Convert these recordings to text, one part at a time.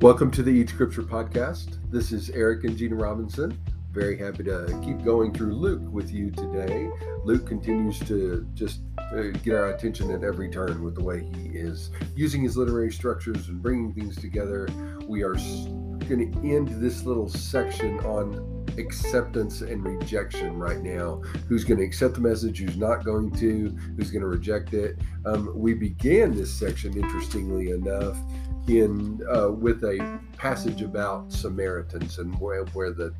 Welcome to the Eat Scripture podcast. This is Eric and Gina Robinson. Very happy to keep going through Luke with you today. Luke continues to just uh, get our attention at every turn with the way he is using his literary structures and bringing things together. We are going to end this little section on acceptance and rejection right now. Who's going to accept the message? Who's not going to? Who's going to reject it? Um, we began this section, interestingly enough, in uh, with a passage about Samaritans and where, where the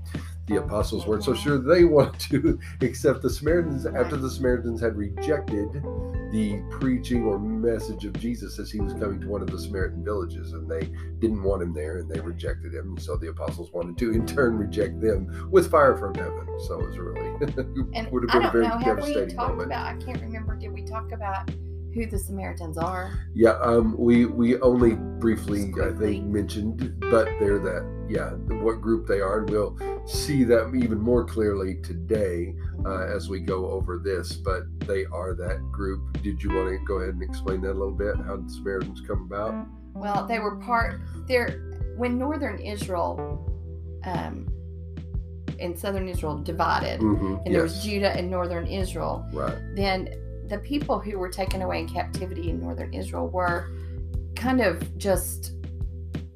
the apostles weren't so sure they wanted to accept the Samaritans after the Samaritans had rejected the preaching or message of Jesus as he was coming to one of the Samaritan villages and they didn't want him there and they rejected him. And so the apostles wanted to in turn reject them with fire from heaven. So it was really And would have been a don't very know, devastating talked moment. about, I can't remember, did we talk about who the Samaritans are? Yeah, um, we we only briefly, I think, mentioned, but they're that, yeah, what group they are, and we'll see that even more clearly today uh, as we go over this. But they are that group. Did you want to go ahead and explain that a little bit? How the Samaritans come about? Well, they were part, they're, when northern Israel um, and southern Israel divided, Mm-hmm. and there was Judah and northern Israel, right. then the people who were taken away in captivity in northern Israel were kind of just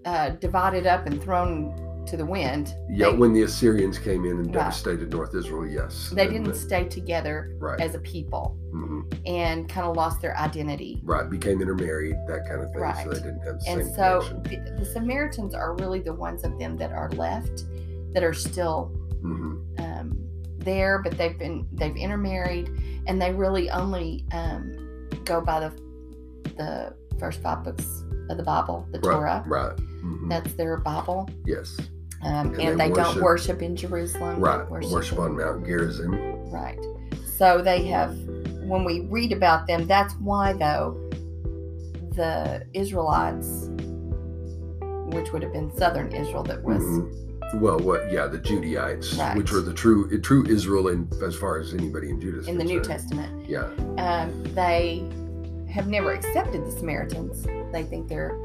uh, divided up and thrown to the wind. Yeah, They- when the Assyrians came in and Right. devastated North Israel, yes, They didn't the- stay together right, as a people hmm and kind of lost their identity. right, became intermarried, that kind of thing. So they didn't have the And so the, the Samaritans are really the ones of them that are left that are still hmm um, there, but they've been they've intermarried, and they really only um, go by the the first five books of the Bible, the Torah. Right, right. hmm That's their Bible, Yes. um, And and, they they, worship- don't worship in Jerusalem. they Right. Worship, on Mount Gerizim. Right. So they have. When we read about them, that's why though the Israelites, which would have been southern Israel, that was Mhm. Well, what? Yeah, the Judaites, Right. which were the true true Israel in as far as anybody in Judah in the New. Testament. Yeah, um, they have never accepted the Samaritans. They think they're,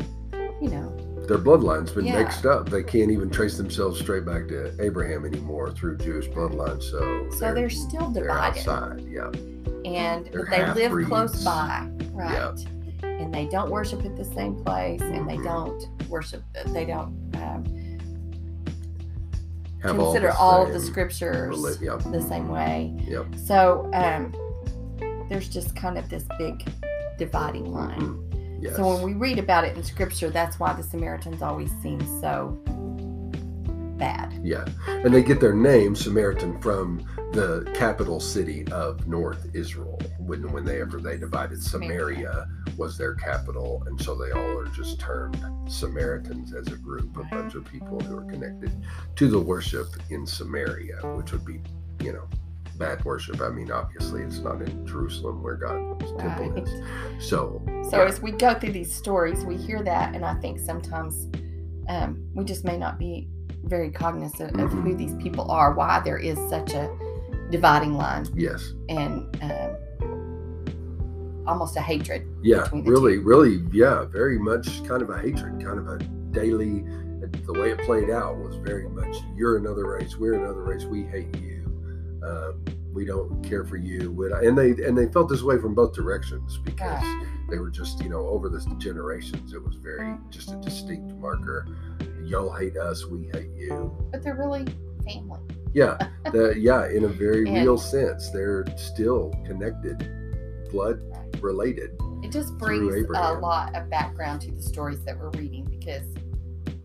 you know, their bloodline's been Yeah. mixed up. They can't even trace themselves straight back to Abraham anymore through Jewish bloodline. So so they're, still they're divided, outside. Yeah, and They're but they live close by, right? Yeah. And they don't worship at the same place, and they Mhm. don't worship. They don't um, have consider all, all, of the scriptures reli- yeah, the same way. Yep. So um, there's just kind of this big dividing line. Mhm. Yes. So when we read about it in scripture, that's why the Samaritans always seem so bad. Yeah, and they get their name Samaritan from the capital city of North Israel. When when they ever they divided, Samaria was their capital, and so they all are just termed Samaritans as a group, a bunch of people who are connected to the worship in Samaria, which would be, you know, bad worship. I mean, obviously, it's not in Jerusalem where God's temple Right. is. So, So yeah. as we go through these stories, we hear that, and I think sometimes um, we just may not be very cognizant of Mhm. who these people are, why there is such a dividing line yes, and um, almost a hatred. Yeah, between the really, really, yeah, very much kind of a hatred, kind of a daily. The way it played out was very much you're another race, we're another race, we hate you, um, we don't care for you, and they and they felt this way from both directions because they were just you know over the generations it was very just a distinct marker. Y'all hate us, we hate you. But they're really family. Yeah, the, yeah, in a very And- real sense, they're still connected, blood related. It just brings a lot of background to the stories that we're reading because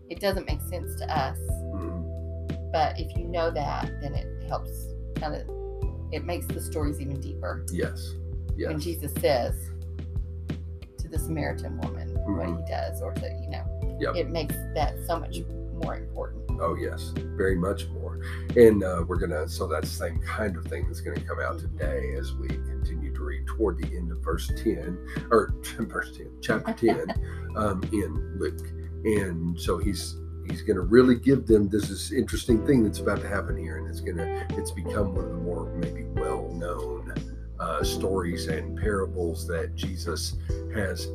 it doesn't make sense to us. Mhm. But if you know that, then it helps kind of, it makes the stories even deeper. Yes, yes. When Jesus says to the Samaritan woman what Mhm. he does, or to, you know, Yep. it makes that so much more important. Oh yes, very much more. And uh, we're gonna so that same kind of thing is gonna come out today as we continue to toward the end of verse ten or verse ten, chapter ten, um, in Luke. And so he's he's gonna really give them this is interesting thing that's about to happen here, and it's gonna it's become one of the more maybe well known uh, stories and parables that Jesus has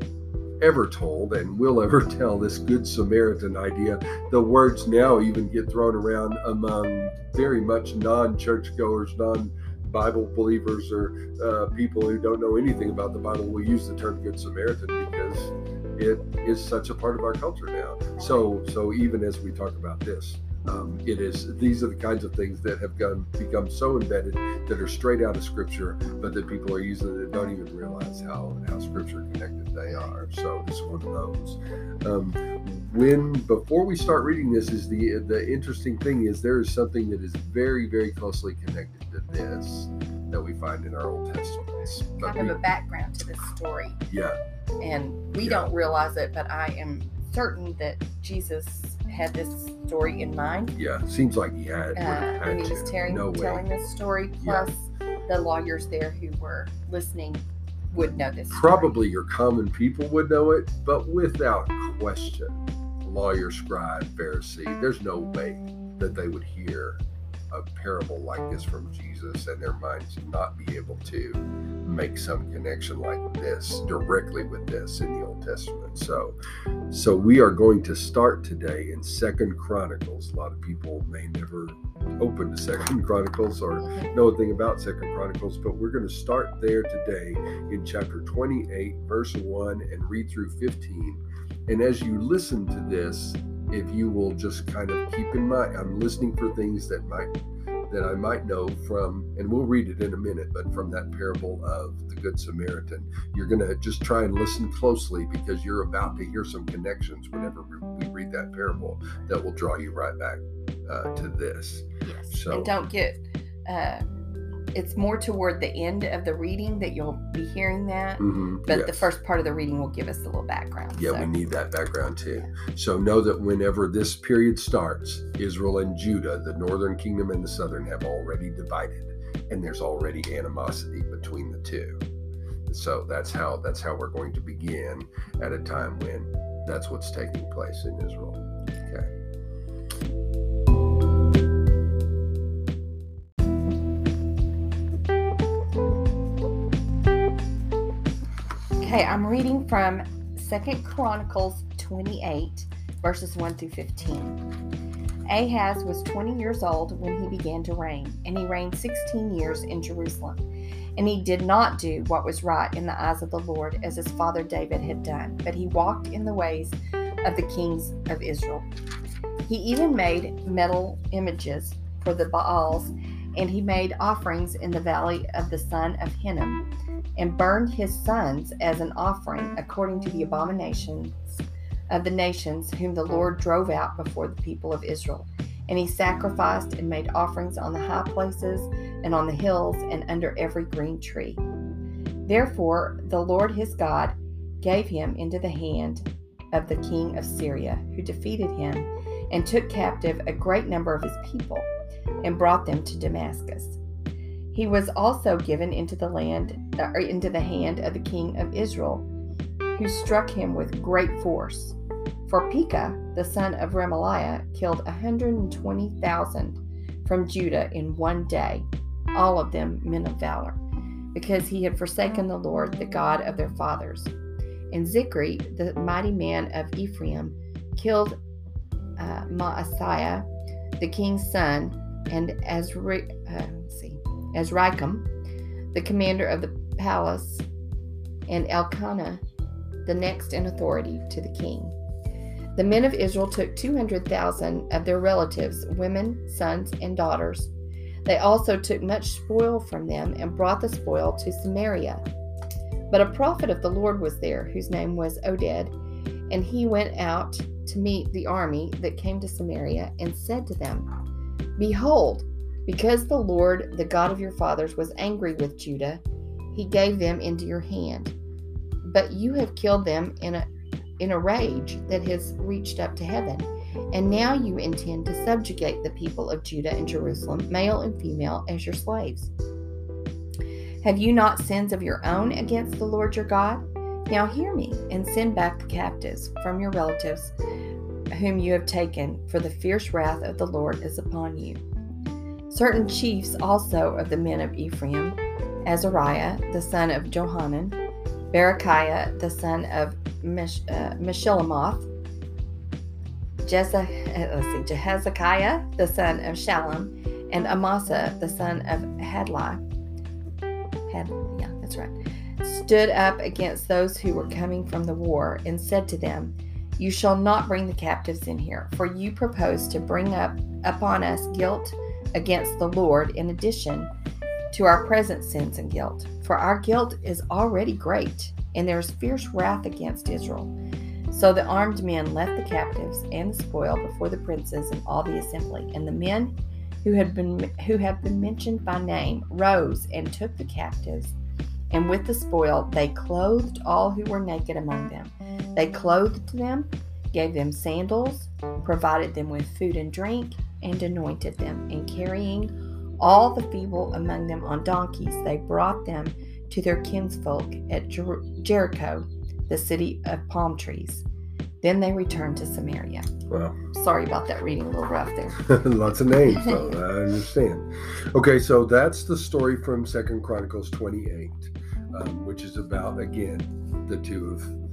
ever told and will ever tell this Good Samaritan idea. The words now even get thrown around among very much non churchgoers, non Bible believers, or uh, people who don't know anything about the Bible will use the term Good Samaritan because it is such a part of our culture now. So, so even as we talk about this, um, it is these are the kinds of things that have gone, become so embedded that are straight out of Scripture, but that people are using that don't even realize how how Scripture connected they are. So it's one of those. Um, when before we start reading this, is the the interesting thing is there is something that is very very closely connected to this that we find in our Old Testaments. But kind we, of a background to this story. Yeah. And we yeah. don't realize it, but I am certain that Jesus had this story in mind. Yeah, seems like he had. Uh, when he was telling, no telling this story, plus yeah. the lawyers there who were listening would know this. Story. Probably your common people would know it, but without question, lawyer, scribe, Pharisee, there's no way that they would hear a parable like this from Jesus and their minds not be able to make some connection like this directly with this in the Old Testament. So so we are going to start today in Second Chronicles. A lot of people may never open to Second Chronicles or know anything about Second Chronicles, but we're going to start there today in chapter 28, verse 1 and read through 15. And as you listen to this, if you will just kind of keep in mind, I'm listening for things that might that I might know from, and we'll read it in a minute, but from that parable of the Good Samaritan. You're going to just try and listen closely because you're about to hear some connections whenever we read that parable that will draw you right back uh, to this. Yes. So, and don't get. Uh, it's more toward the end of the reading that you'll be hearing that. Mm-hmm, but yes. the first part of the reading will give us a little background. Yeah, so. we need that background too. So know that whenever this period starts, Israel and Judah, the northern kingdom and the southern, have already divided, and there's already animosity between the two. So that's how that's how we're going to begin at a time when that's what's taking place in Israel. Okay, I'm reading from Second Chronicles 28, verses 1 through 15. Ahaz was 20 years old when he began to reign, and he reigned 16 years in Jerusalem. And he did not do what was right in the eyes of the Lord as his father David had done, but he walked in the ways of the kings of Israel. He even made metal images for the Baals, and he made offerings in the valley of the son of Hinnom and burned his sons as an offering according to the abominations of the nations whom the Lord drove out before the people of Israel. And he sacrificed and made offerings on the high places and on the hills and under every green tree. Therefore, the Lord his God gave him into the hand of the king of Syria, who defeated him and took captive a great number of his people and brought them to Damascus. He was also given into the land or into the hand of the king of Israel, who struck him with great force. For Pekah, the son of Remaliah, killed 120,000 from Judah in one day, all of them men of valor, because he had forsaken the Lord, the God of their fathers. And Zichri, the mighty man of Ephraim, killed uh, Maaseiah, the king's son, and Azri, uh, see, the commander of the palace, and Elkanah, the next in authority to the king. The men of Israel took 200,000 of their relatives, women, sons, and daughters. They also took much spoil from them and brought the spoil to Samaria. But a prophet of the Lord was there, whose name was Oded, and he went out to meet the army that came to Samaria and said to them, Behold, because the Lord, the God of your fathers, was angry with Judah, he gave them into your hand. But you have killed them in a in a rage that has reached up to heaven. And now you intend to subjugate the people of Judah and Jerusalem, male and female, as your slaves. Have you not sins of your own against the Lord your God? Now hear me and send back the captives from your relatives whom you have taken, for the fierce wrath of the Lord is upon you. Certain chiefs also of the men of Ephraim, Azariah the son of Johanan, Berechiah the son of Mesh, uh, Meshillamoth, uh, Jehezekiah, the son of Shallum, and Amasa, the son of Hadlai. Had, yeah, that's right. Stood up against those who were coming from the war and said to them, You shall not bring the captives in here, for you propose to bring up upon us guilt against the Lord in addition to our present sins and guilt. For our guilt is already great, and there is fierce wrath against Israel. So the armed men left the captives and the spoil before the princes and all the assembly, and the men who had been who have been mentioned by name rose and took the captives, and with the spoil they clothed all who were naked among them. They clothed them, gave them sandals, provided them with food and drink, and anointed them, and carrying all the feeble among them on donkeys, they brought them to their kinsfolk at Jer- Jericho, the city of palm trees. Then they returned to Samaria. Wow. Sorry about that reading, a little rough there. Lots of names, though. I understand. Okay, so that's the story from Second Chronicles 28, um, which is about again the two of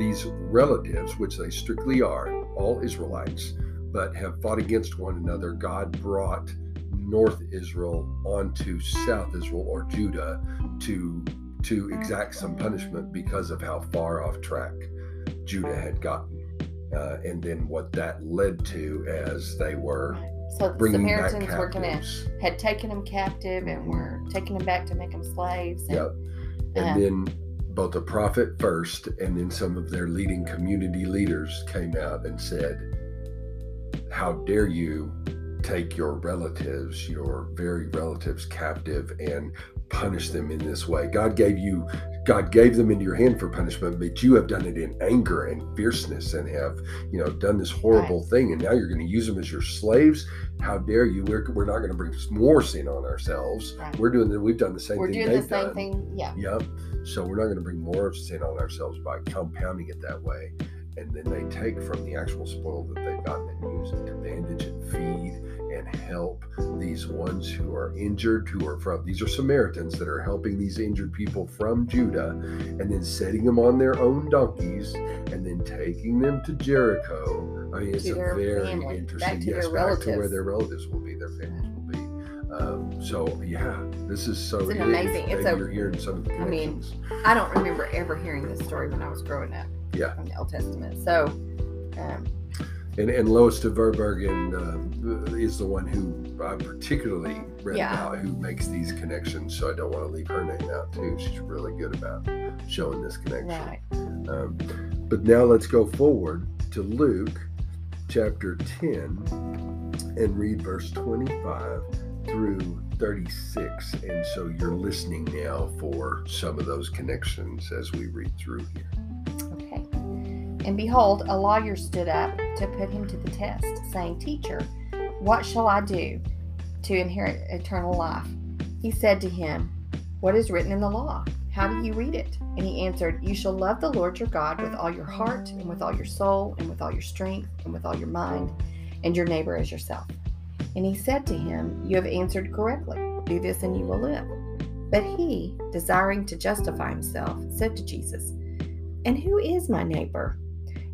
these relatives, which they strictly are, all Israelites, but have fought against one another. God brought North Israel onto South Israel or Judah to to exact some punishment because of how far off track Judah had gotten. Uh, and then what that led to as they were So the bringing back Samaritans were gonna had taken them captive and were taking them back to make them slaves. And, Yep. And uh, then both the prophet first and then some of their leading community leaders came out and said, How dare you take your relatives, your very relatives, captive and punish them in this way? God gave you. God gave them into your hand for punishment, but you have done it in anger and fierceness and have, you know, done this horrible thing. And now you're going to use them as your slaves. How dare you? We're, we're not going to bring more sin on ourselves. Right. We're doing that. We've done the same thing. we're doing the same done. thing. Yeah. Yep. So we're not going to bring more sin on ourselves by compounding it that way. And then they take from the actual spoil that they've gotten and use it to bandage and feed and help these ones who are injured, who are from, these are Samaritans that are helping these injured people from Judah and then setting them on their own donkeys and then taking them to Jericho. I mean, it's a very family, interesting, back yes, back to where their relatives will be, their families will be. Um, so yeah, this is so It's an amazing- it's a- you're hearing some of the I mean. I don't remember ever hearing this story when I was growing up. Yeah. From the Old Testament. So, um, and and Lois Tverberg uh, is the one who I particularly read Yeah. about who makes these connections. So I don't want to leave her name out too. She's really good about showing this connection. right. Um, but now let's go forward to Luke chapter 10 and read verse 25 through 36. And so you're listening now for some of those connections as we read through here. And behold, a lawyer stood up to put him to the test, saying, Teacher, what shall I do to inherit eternal life? He said to him, What is written in the law? How do you read it? And he answered, You shall love the Lord your God with all your heart, and with all your soul, and with all your strength, and with all your mind, and your neighbor as yourself. And he said to him, You have answered correctly. Do this, and you will live. But he, desiring to justify himself, said to Jesus, And who is my neighbor?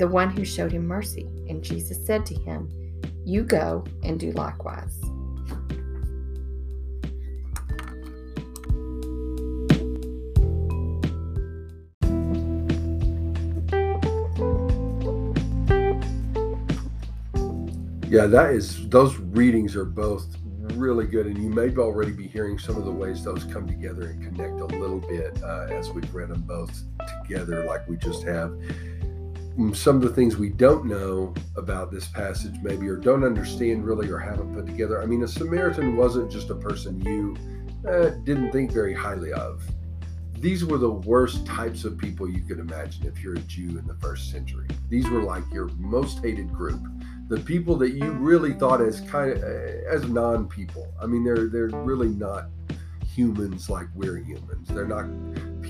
the one who showed him mercy. And Jesus said to him, You go and do likewise. Yeah, that is, those readings are both really good. And you may already be hearing some of the ways those come together and connect a little bit uh, as we've read them both together, like we just have. Some of the things we don't know about this passage, maybe, or don't understand really, or haven't put together. I mean, a Samaritan wasn't just a person you uh, didn't think very highly of. These were the worst types of people you could imagine if you're a Jew in the first century. These were like your most hated group the people that you really thought as kind of as non-people. I mean, they're they're really not humans like we're humans. They're not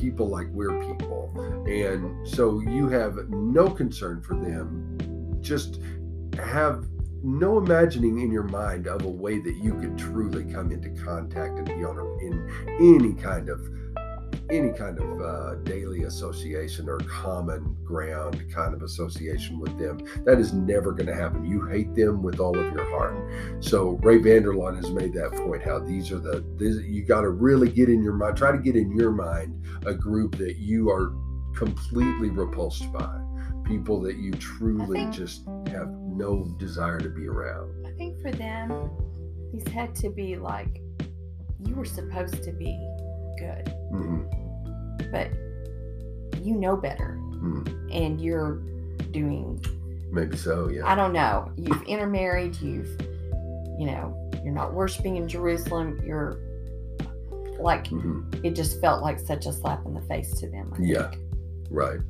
people like we're people, and so you have no concern for them. Just have no imagining in your mind of a way that you could truly come into contact and be on a, in any kind of any kind of uh, daily association or common ground kind of association with them. That is never going to happen. You hate them with all of your heart. So Ray Vander Laan has made that point. How these are the these, you got to really get in your mind. Try to get in your mind a group that you are completely repulsed by. People that you truly think- just have no desire to be around. I think for them, these had to be like, you were supposed to be good, hmm but you know better. hmm And you're doing, Maybe so. Yeah. I don't know, you've intermarried, you've, you know, you're not worshiping in Jerusalem. You're like, hmm it just felt like such a slap in the face to them. I Yeah. Right.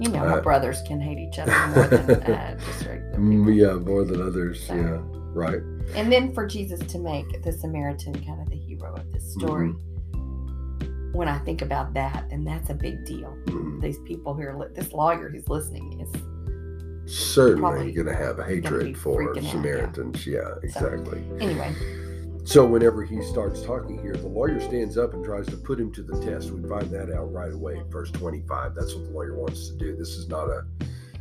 You know Uh, brothers can hate each other more than uh, just. Mm, yeah, more than others. So- Yeah. Right. And then for Jesus to make the Samaritan kind of the of this story, Mm-hmm. when I think about that, then that's a big deal. Mhm. These people who are, li- this lawyer who's listening is, certainly going to have a hatred for freaking out, yeah. Samaritans. Yeah, exactly. anyway, So whenever he starts talking here, the lawyer stands up and tries to put him to the test. We find that out right away verse 25. That's what the lawyer wants to do. This is not a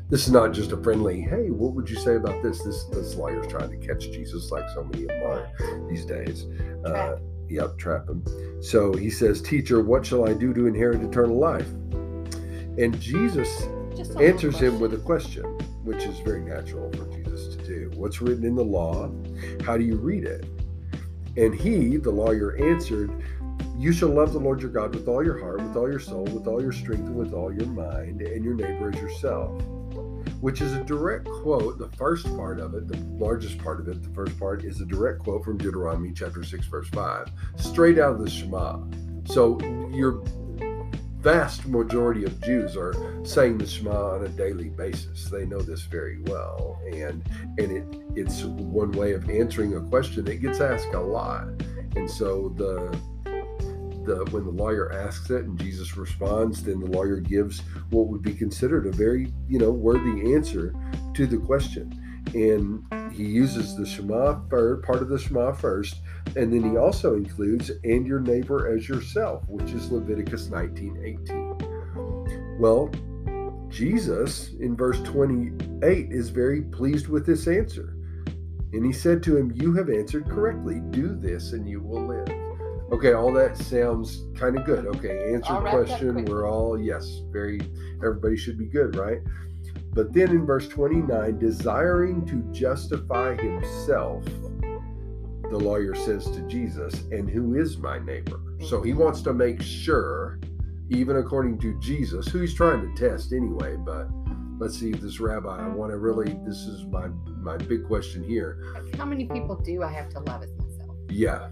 this is not just a friendly, hey, what would you say about this? This this lawyer's trying to catch Jesus like so many of them are these days. Uh. Yep, trap him. So he says, Teacher, what shall I do to inherit eternal life? And Jesus just a little answers him with a question, which is very natural for Jesus to do. What's written in the law? How do you read it? And he, the lawyer, answered, You shall love the Lord your God with all your heart, with all your soul, with all your strength, and with all your mind, and your neighbor as yourself. Which is a direct quote. The first part of it, the largest part of it, the first part is a direct quote from Deuteronomy chapter 6, verse 5, straight out of the Shema. So your vast majority of Jews are saying the Shema on a daily basis. They know this very well, and and it it's one way of answering a question that gets asked a lot. And so the the when the lawyer asks it and Jesus responds, then the lawyer gives what would be considered a very you know worthy answer to the question. And he uses the Shema first, part of the Shema first, and then he also includes and your neighbor as yourself, which is Leviticus 19, 18. Well, Jesus in verse 28 is very pleased with this answer. And he said to him, You have answered correctly. Do this and you will live. Okay, all that sounds kind of good. Okay, answer All question. We're all, yes, very, everybody should be good, right? But then in verse 29, desiring to justify himself, the lawyer says to Jesus, And who is my neighbor? So he mm-hmm. wants to make sure, even according to Jesus, who he's trying to test anyway, but let's see if this rabbi, I want to really, this is my, my big question here. How many people do I have to love as myself? Yeah.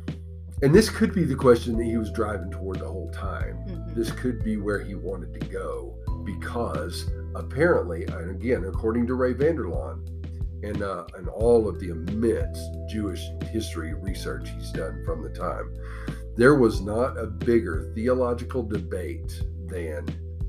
And this could be the question that he was driving toward the whole time. Mhm. This could be where he wanted to go because apparently, and again, according to Ray Vander Laan and, uh, and all of the immense Jewish history research he's done from the time, there was not a bigger theological debate than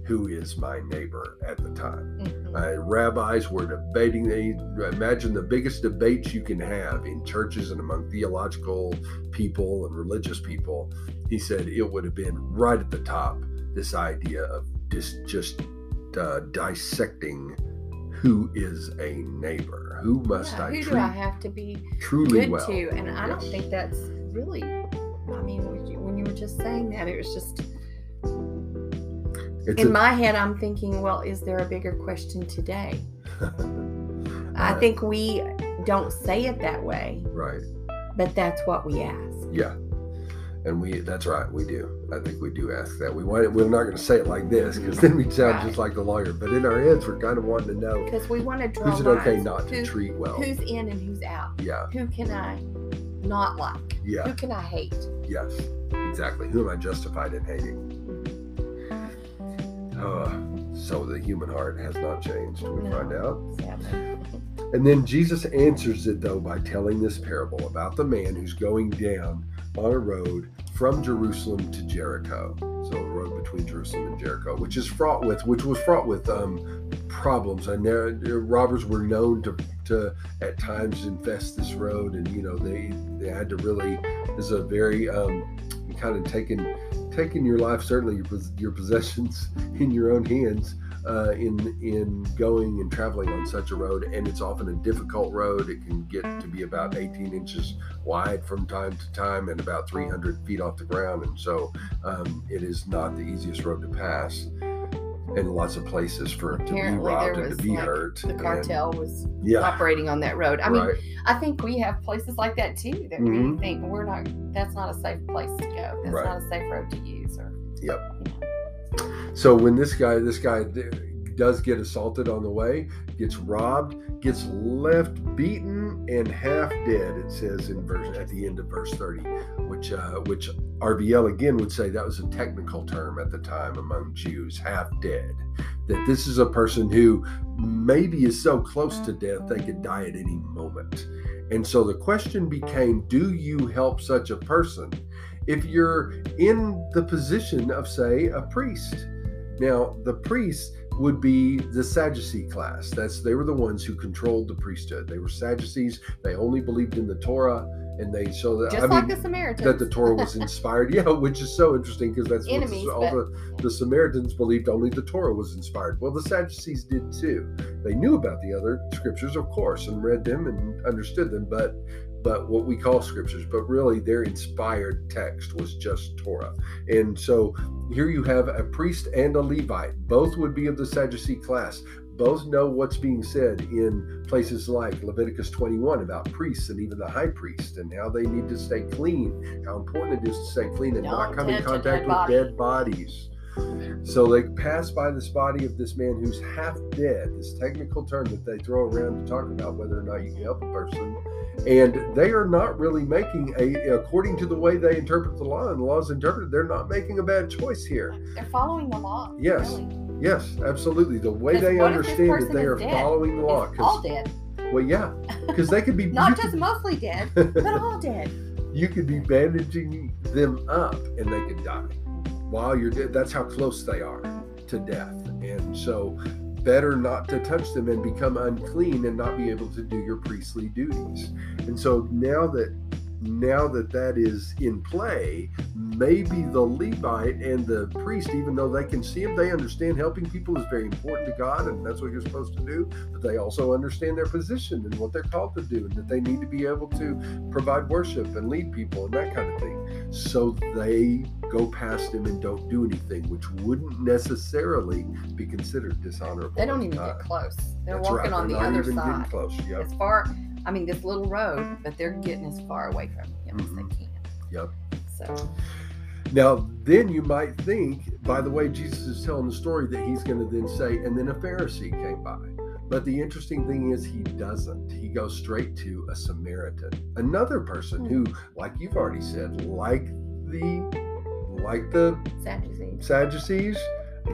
who is my neighbor at the time. Mhm. Uh, rabbis were debating. They imagine the biggest debates you can have in churches and among theological people and religious people. He said it would have been right at the top. This idea of just just uh, dissecting who is a neighbor, who must Yeah, I who treat do I have to be truly good well. to? And I don't think that's really. I mean, when you were just saying that, it was just It's in a- my head. I'm thinking, well, is there a bigger question today? I Uh, think we don't say it that way, Right. but that's what we ask. Yeah. And we, that's right, we do. I think we do ask that. We want, we're not going to say it like this because then we sound Right. just like the lawyer. But in our heads, we're kind of wanting to know Because we want to draw who's it okay not to treat well. Who's in and who's out? Yeah. Who can I not like? Yeah. Who can I hate? Yes. Exactly. Who am I justified in hating? Uh, so the human heart has not changed. We No. find out. Sadly. And then Jesus answers it though by telling this parable about the man who's going down on a road from Jerusalem to Jericho. So a road between Jerusalem and Jericho, which is fraught with, which was fraught with um, problems. And there, robbers were known to, to at times infest this road, and you know they they had to really. This is a very um, kind of taking taking your life, certainly your your possessions in your own hands uh, in in going and traveling on such a road, and it's often a difficult road. It can get to be about 18 inches wide from time to time, and about 300 feet off the ground, and so um, it is not the easiest road to pass. And lots of places for it to be robbed and to be like, hurt. The and- cartel was yeah, operating on that road. I mean, right. I think we have places like that too that Mhm. we think we're not. That's not a safe place to go. That's Right. not a safe road to use. Or Yep. you know. So when this guy, this guy does get assaulted on the way, gets robbed, gets left beaten and half dead. It says in verse at the end of verse thirty, which uh, which RVL again would say that was a technical term at the time among Jews, half dead. That this is a person who maybe is so close to death they could die at any moment. And so the question became, do you help such a person? If you're in the position of, say, a priest. Now, the priests would be the Sadducee class. That's they were the ones who controlled the priesthood. They were Sadducees. They only believed in the Torah, and they show that just I like mean the Samaritans. that the Torah was inspired. Yeah, which is so interesting because that's what Enemies, all but- the the Samaritans believed only the Torah was inspired. Well, the Sadducees did too. They knew about the other scriptures, of course, and read them and understood them, but but what we call scriptures, but really their inspired text was just Torah. And so here you have a priest and a Levite. Both would be of the Sadducee class. Both know what's being said in places like Leviticus 21 about priests and even the high priest and how they need to stay clean, how important it is to stay clean and not Don't come in contact dead with body. dead bodies. So they pass by this body of this man who's half dead, this technical term that they throw around to talk about whether or not you can help a person. And they are not really making a, according to the way they interpret the law and the law is interpreted, they're not making a bad choice here. They're following the law. Yes. really. Yes, absolutely. The way they what if this understand it, they are dead? following the law. It's all dead. well, yeah, because they could be Not could- just mostly dead, but all dead. you could be bandaging them up and they could die while you're dead. That's how close they are to death. And so, better not to touch them and become unclean and not be able to do your priestly duties. And so now that now that that is in play, maybe the Levite and the priest, even though they can see him, they understand helping people is very important to God, and that's what you're supposed to do. But they also understand their position and what they're called to do, and that they need to be able to provide worship and lead people and that kind of thing. So they go past him and don't do anything, which wouldn't necessarily be considered dishonorable. They don't even the get close. They're That's walking right. on the They're not other side. Close. Yep. As far, I mean, this little road, but they're getting as far away from him as Mhm. they can. Yep. So, Now, then you might think, by the way, Jesus is telling the story that he's going to then say, and then a Pharisee came by. But the interesting thing is, he doesn't. He goes straight to a Samaritan, another person who, like you've already said, like the like the Sadducees. Sadducees,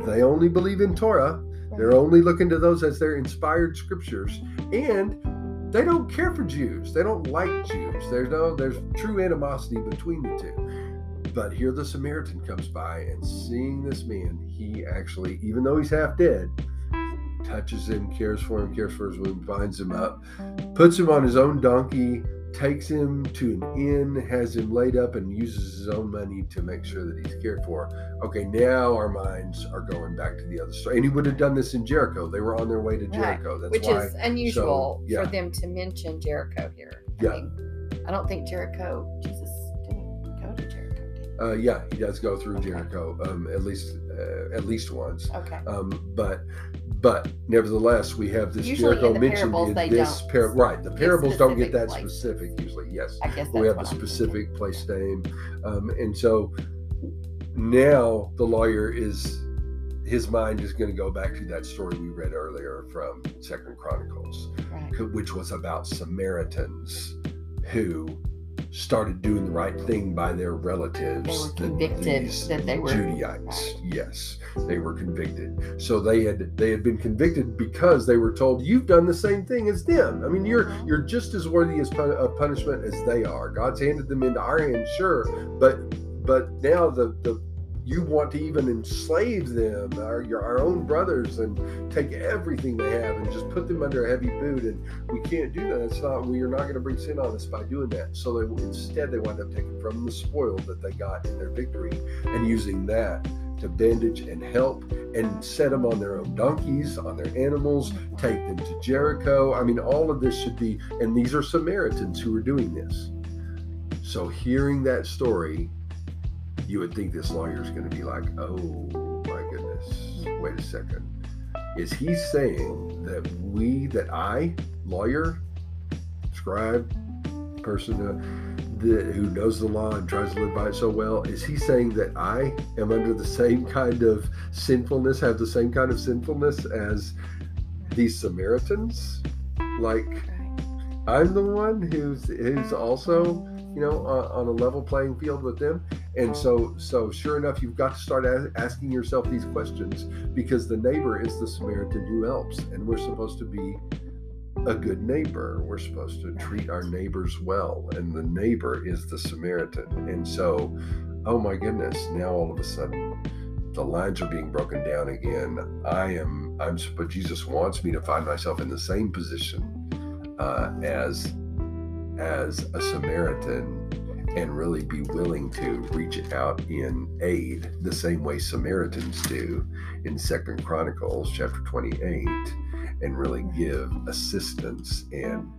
they only believe in Torah. They're only looking to those as their inspired scriptures, and they don't care for Jews. They don't like Jews. There's no there's true animosity between the two. But here the Samaritan comes by, and seeing this man, he actually, even though he's half dead, touches him, cares for him, cares for his wound, binds him up, puts him on his own donkey, takes him to an inn, has him laid up, and uses his own money to make sure that he's cared for. Okay, now our minds are going back to the other story. And he would have done this in Jericho. They were on their way to Right. Jericho. That's Which why. is unusual yeah. for them to mention Jericho here. I Yeah. mean, I don't think Jericho, Jesus didn't go to Jericho. Uh, yeah, he does go through Okay. Jericho um, at least uh, at least once. Okay. Um, but But nevertheless, we have this Usually Jericho the mentioned parables, in they this don't right. The parables don't get that specific specific usually. Yes, I guess that's we have a I'm specific place name, um, and so now the lawyer is his mind is going to go back to that story we read earlier from Second Chronicles. Right. which was about Samaritans who started doing the right thing by their relatives. They were convicted that they were- Judaites. right. Yes, they were convicted. So they had they had been convicted because they were told you've done the same thing as them. I mean, you're Mhm. you're just as worthy as pun- of punishment as they are. God's handed them into our hands, sure, but but now the the you want to even enslave them, our your our own brothers, and take everything they have and just put them under a heavy boot. And we can't do that. It's not. We are not going to bring sin on us by doing that. So they instead they wind up taking from the spoil that they got in their victory and using that to bandage and help and set them on their own donkeys, on their animals, take them to Jericho. I mean, all of this should be. And these are Samaritans who are doing this. So hearing that story you would think this lawyer is going to be like, oh my goodness, wait a second. Is he saying that we, that I, lawyer, scribe, person uh, that, who knows the law and tries to live by it so well, is he saying that I am under the same kind of sinfulness, have the same kind of sinfulness as these Samaritans? Like, I'm the one who's who's also you know on, on a level playing field with them. And so so sure enough you've got to start a- asking yourself these questions because the neighbor is the samaritan who helps. And we're supposed to be a good neighbor. We're supposed to treat our neighbors well. And the neighbor is the samaritan. And so oh my goodness now all of a sudden the lines are being broken down again. I am i'm but jesus wants me to find myself in the same position uh, as as a Samaritan and really be willing to reach out in aid the same way Samaritans do in Second Chronicles chapter 28 and really give assistance and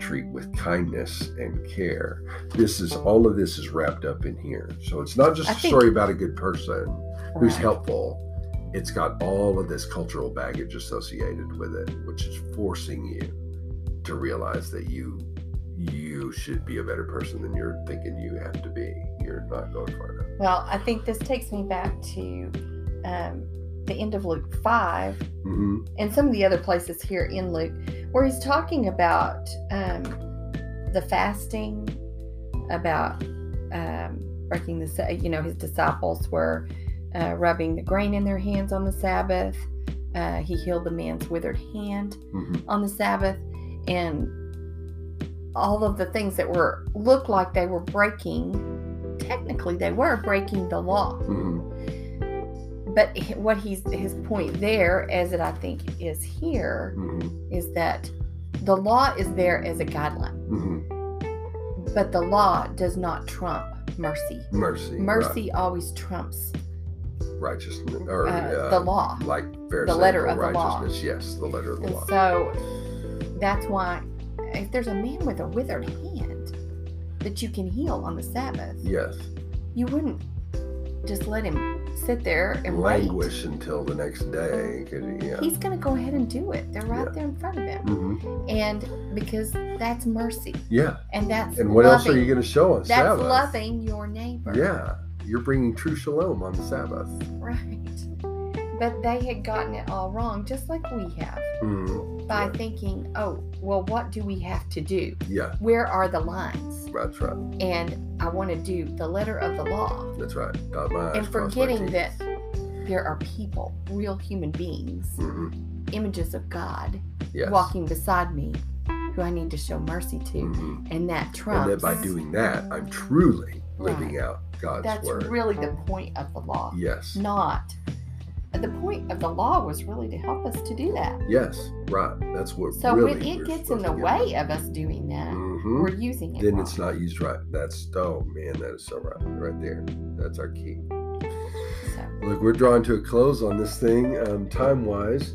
treat with kindness and care. This is all of this is wrapped up in here. So it's not just I a think- story about a good person who's Right. helpful. It's got all of this cultural baggage associated with it, which is forcing you to realize that you you should be a better person than you're thinking you have to be. You're not going far enough. Well, I think this takes me back to um, the end of Luke 5 hmm and some of the other places here in Luke where he's talking about um, the fasting, about um, breaking the, you know, his disciples were uh, rubbing the grain in their hands on the Sabbath. Uh, he healed the man's withered hand hmm on the Sabbath, and all of the things that were looked like they were breaking. Technically, they were breaking the law. hmm But what he's his point there, as it I think is here, hmm is that the law is there as a guideline, hmm but the law does not trump mercy. Mercy. Mercy always trumps Righteousness. Or uh, uh, the law. Like The letter of the law. Yes, the letter of the And law. so that's why if there's a man with a withered hand that you can heal on the Sabbath, yes. you wouldn't just let him sit there and wait. Languish until the next day. yeah. He's going to go ahead and do it. They're right Yeah. there in front of him. hmm And because that's mercy. Yeah. And that's And what else are you going to show us? That's Sabbath? loving your neighbor. Yeah. You're bringing true shalom on the Sabbath. Right. But they had gotten it all wrong, just like we have, hmm by Yeah. thinking, oh, well, what do we have to do? Yeah. Where are the lines? That's right. And I want to do the letter of the law. That's right. And forgetting that there are people, real human beings, Mhm. images of God, Yes. walking beside me who I need to show mercy to. Mhm. And that And trumps. that by doing that, I'm truly living out God's that's word. really the point of the law. yes. Not. The point of the law was really to help us to do that. Yes. Right. That's what. So really when it gets in the way of us doing that, Mhm. we're using it. then wrong. it's not used right. That's oh man, that is so right, right there. That's our key. So, Look, we're drawing to a close on this thing, um, time wise.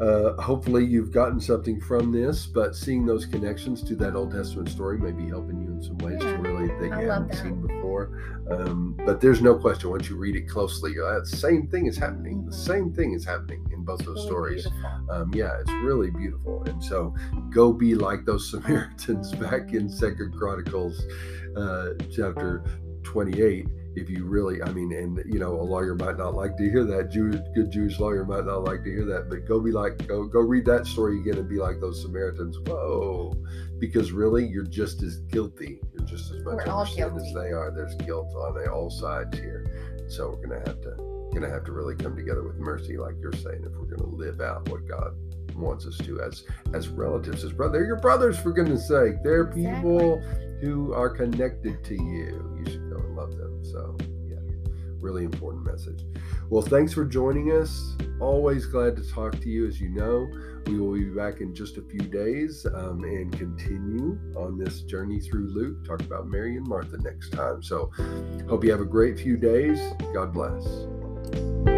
Uh, hopefully, you've gotten something from this, but seeing those connections to that Old Testament story may be helping you in some ways Yeah, to really that you I haven't that. seen before. Um, but there's no question once you read it closely, uh, the same thing is happening. The Mhm. same thing is happening in both It's those really stories. Um, yeah, it's really beautiful. And so go be like those Samaritans back in Second Chronicles uh, chapter 28. If you really, I mean, and you know, a lawyer might not like to hear that. Jew, good Jewish lawyer might not like to hear that. But go be like, go, go read that story again and be like those Samaritans. Whoa, because really, you're just as guilty. You're just as much We're all under as they are. There's guilt on all sides here. So we're gonna have to, gonna have to really come together with mercy, like you're saying, if we're gonna live out what God wants us to as as relatives, as brother. They're your brothers for goodness sake. They're people who are connected to you. You should go and love them. So yeah, really important message. Well, thanks for joining us. Always glad to talk to you. As you know, we will be back in just a few days um, and continue on this journey through Luke. Talk about Mary and Martha next time. So hope you have a great few days. God bless.